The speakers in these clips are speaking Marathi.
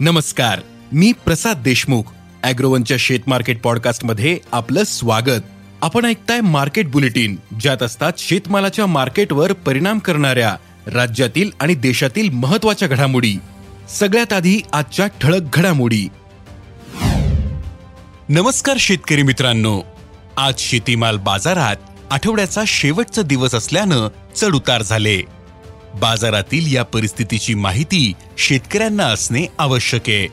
नमस्कार मी प्रसाद देशमुख अॅग्रोवनच्या शेत मार्केट पॉडकास्टमध्ये आपलं स्वागत. आपण ऐकताय मार्केट बुलेटिन ज्यात असतात शेतमालाच्या मार्केटवर परिणाम करणाऱ्या राज्यातील आणि देशातील महत्त्वाच्या घडामोडी. सगळ्यात आधी आजच्या ठळक घडामोडी. नमस्कार शेतकरी मित्रांनो. आज शेतीमाल बाजारात आठवड्याचा शेवटचा दिवस असल्यानं चढ उतार झाले. बाजारातील या परिस्थितीची माहिती शेतकऱ्यांना असणे आवश्यक आहे.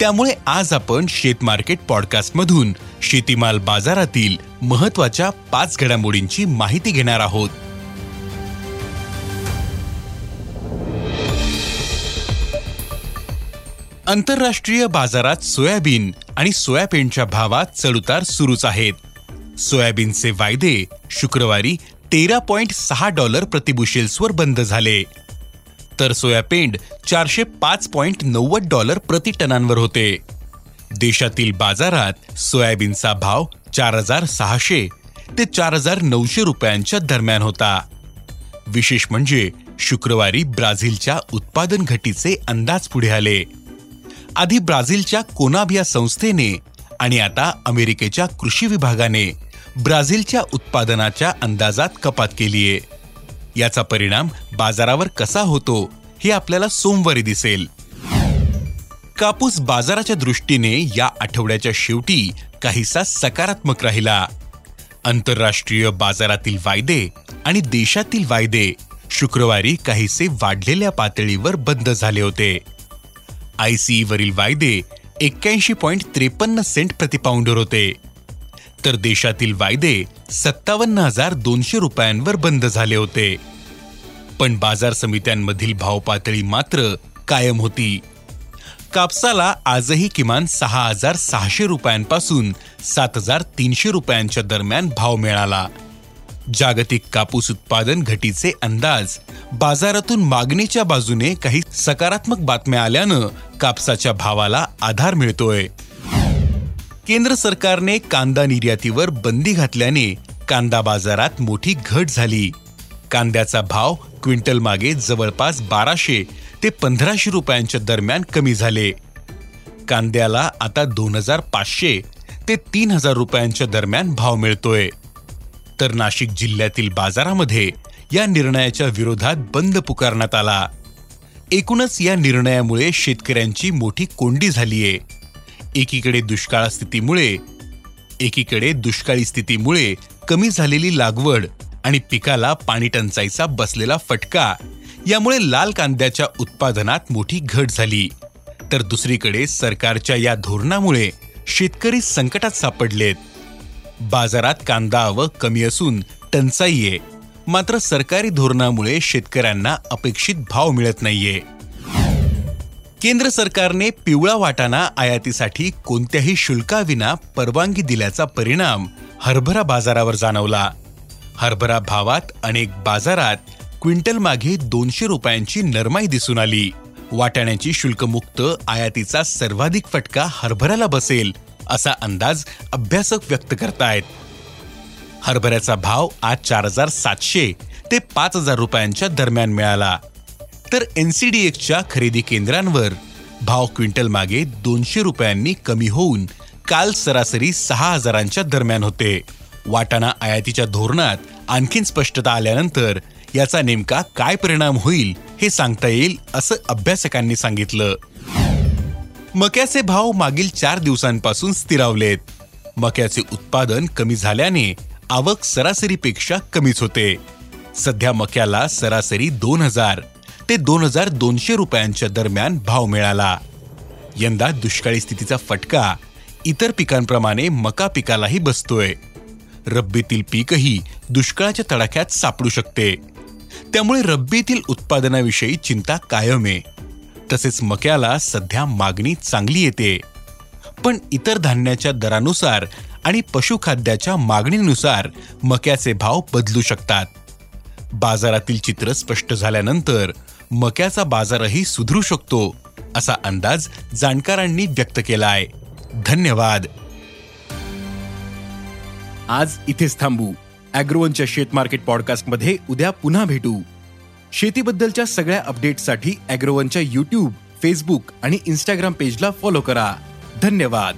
त्यामुळे आज आपण शेत मार्केट पॉडकास्टमधून शेतीमाल बाजारातील महत्त्वाच्या पाच घडामोडींची माहिती घेणार आहोत. आंतरराष्ट्रीय बाजारात सोयाबीन आणि सोयाबीनच्या भावात चढउतार सुरूच आहेत. सोयाबीनचे वायदे शुक्रवारी तेरा पॉइंट सहा डॉलर प्रतिबुशेल्सवर बंद झाले. तर सोयापेंड चारशे पाच पॉइंट नव्वद डॉलर प्रति टनांवर होते. देशातील बाजारात सोयाबीनचा भाव चार हजार सहाशे ते चार हजार नऊशे रुपयांच्या दरम्यान होता. विशेष म्हणजे शुक्रवारी ब्राझीलच्या उत्पादन घटीचे अंदाज पुढे आले. आधी ब्राझीलच्या कोनाब या संस्थेने आणि आता अमेरिकेच्या कृषी विभागाने ब्राझीलच्या उत्पादनाच्या अंदाजात कपात केलीये. याचा परिणाम बाजारावर कसा होतो हे आपल्याला सोमवारी दिसेल. कापूस बाजाराच्या दृष्टीने या आठवड्याच्या शेवटी काहीसा सकारात्मक राहिला. आंतरराष्ट्रीय बाजारातील वायदे आणि देशातील वायदे शुक्रवारी काहीसे वाढलेल्या पातळीवर बंद झाले होते. आयसीईवरील वायदे एक्क्याऐंशी पॉईंट त्रेपन्न सेंट प्रतिपाऊंडर होते. तर देशातील वायदे सत्तावन्न हजार दोनशे रुपयांवर बंद झाले होते. पण बाजार समित्यांमधील भाव पातळी मात्र कायम होती. कापसाला आजही किमान सहा हजार सहाशे रुपयांपासून सात हजार तीनशे रुपयांच्या दरम्यान भाव मिळाला. जागतिक कापूस उत्पादन घटीचे अंदाज बाजारातून मागणीच्या बाजूने काही सकारात्मक बातम्या आल्यानं कापसाच्या भावाला आधार मिळतोय. केंद्र सरकारने कांदा निर्यातीवर बंदी घातल्याने कांदा बाजारात मोठी घट झाली. कांद्याचा भाव क्विंटल मागे जवळपास बाराशे ते पंधराशे रुपयांच्या दरम्यान कमी झाले. कांद्याला आता दोन हजार पाचशे ते तीन हजार रुपयांच्या दरम्यान भाव मिळतोय. तर नाशिक जिल्ह्यातील बाजारामध्ये या निर्णयाच्या विरोधात बंद पुकारण्यात आला. एकूणच या निर्णयामुळे शेतकऱ्यांची मोठी कोंडी झालीये. एकीकडे दुष्काळ स्थितीमुळे एकीकडे दुष्काळी स्थितीमुळे कमी झालेली लागवड आणि पिकाला पाणी टंचाईचा बसलेला फटका यामुळे लाल कांद्याच्या उत्पादनात मोठी घट झाली. तर दुसरीकडे सरकारच्या या धोरणामुळे शेतकरी संकटात सापडलेत. बाजारात कांदा आवक कमी असून टंचाई आहे. मात्र सरकारी धोरणामुळे शेतकऱ्यांना अपेक्षित भाव मिळत नाहीये. केंद्र सरकारने पिवळा वाटाणा आयातीसाठी कोणत्याही शुल्काविना परवानगी दिल्याचा परिणाम हरभरा बाजारावर जाणवला. हरभरा भावात अनेक बाजारात क्विंटल मागे दोनशे रुपयांची नरमाई दिसून आली. वाटाण्याची शुल्कमुक्त आयातीचा सर्वाधिक फटका हरभऱ्याला बसेल असा अंदाज अभ्यासक व्यक्त करतायत. हरभऱ्याचा भाव आज चार हजार सातशे ते पाच हजार रुपयांच्या दरम्यान मिळाला. तर एनसीडीएक्सच्या खरेदी केंद्रांवर भाव क्विंटल मागे दोनशे रुपयांनी कमी होऊन काल सरासरी सहा हजारांच्या दरम्यान होते. वाटाणा आयातीच्या धोरणात आणखीन स्पष्टता आल्यानंतर याचा नेमका काय परिणाम होईल हे सांगता येईल असं अभ्यासकांनी सांगितलं. मक्याचे भाव मागील चार दिवसांपासून स्थिरावलेत. मक्याचे उत्पादन कमी झाल्याने आवक सरासरीपेक्षा कमीच होते. सध्या मक्याला सरासरी दोन हजार ते दोन हजार दोनशे रुपयांच्या दरम्यान भाव मिळाला. यंदा दुष्काळी स्थितीचा फटका. इतर पिकांप्रमाणे मका पिकालाही बसतोय. रब्बीतील पीकही दुष्काळाच्या तडाख्यात सापडू शकते. त्यामुळे रब्बीतील उत्पादनाविषयी चिंता कायम आहे. तसेच मक्याला सध्या मागणी चांगली येते. पण इतर धान्याच्या दरानुसार आणि पशुखाद्याच्या मागणीनुसार मक्याचे भाव बदलू शकतात. बाजारातील चित्र स्पष्ट झाल्यानंतर मक्याचा बाजारही सुधरू शकतो असा अंदाज जाणकारांनी व्यक्त केला आहे धन्यवाद. आज इथेच थांबू. अॅग्रोवनच्या शेत मार्केट पॉडकास्टमध्ये उद्या पुन्हा भेटू. शेतीबद्दलच्या सगळ्या अपडेटसाठी अॅग्रोवनच्या युट्यूब फेसबुक आणि इन्स्टाग्राम पेजला फॉलो करा. धन्यवाद.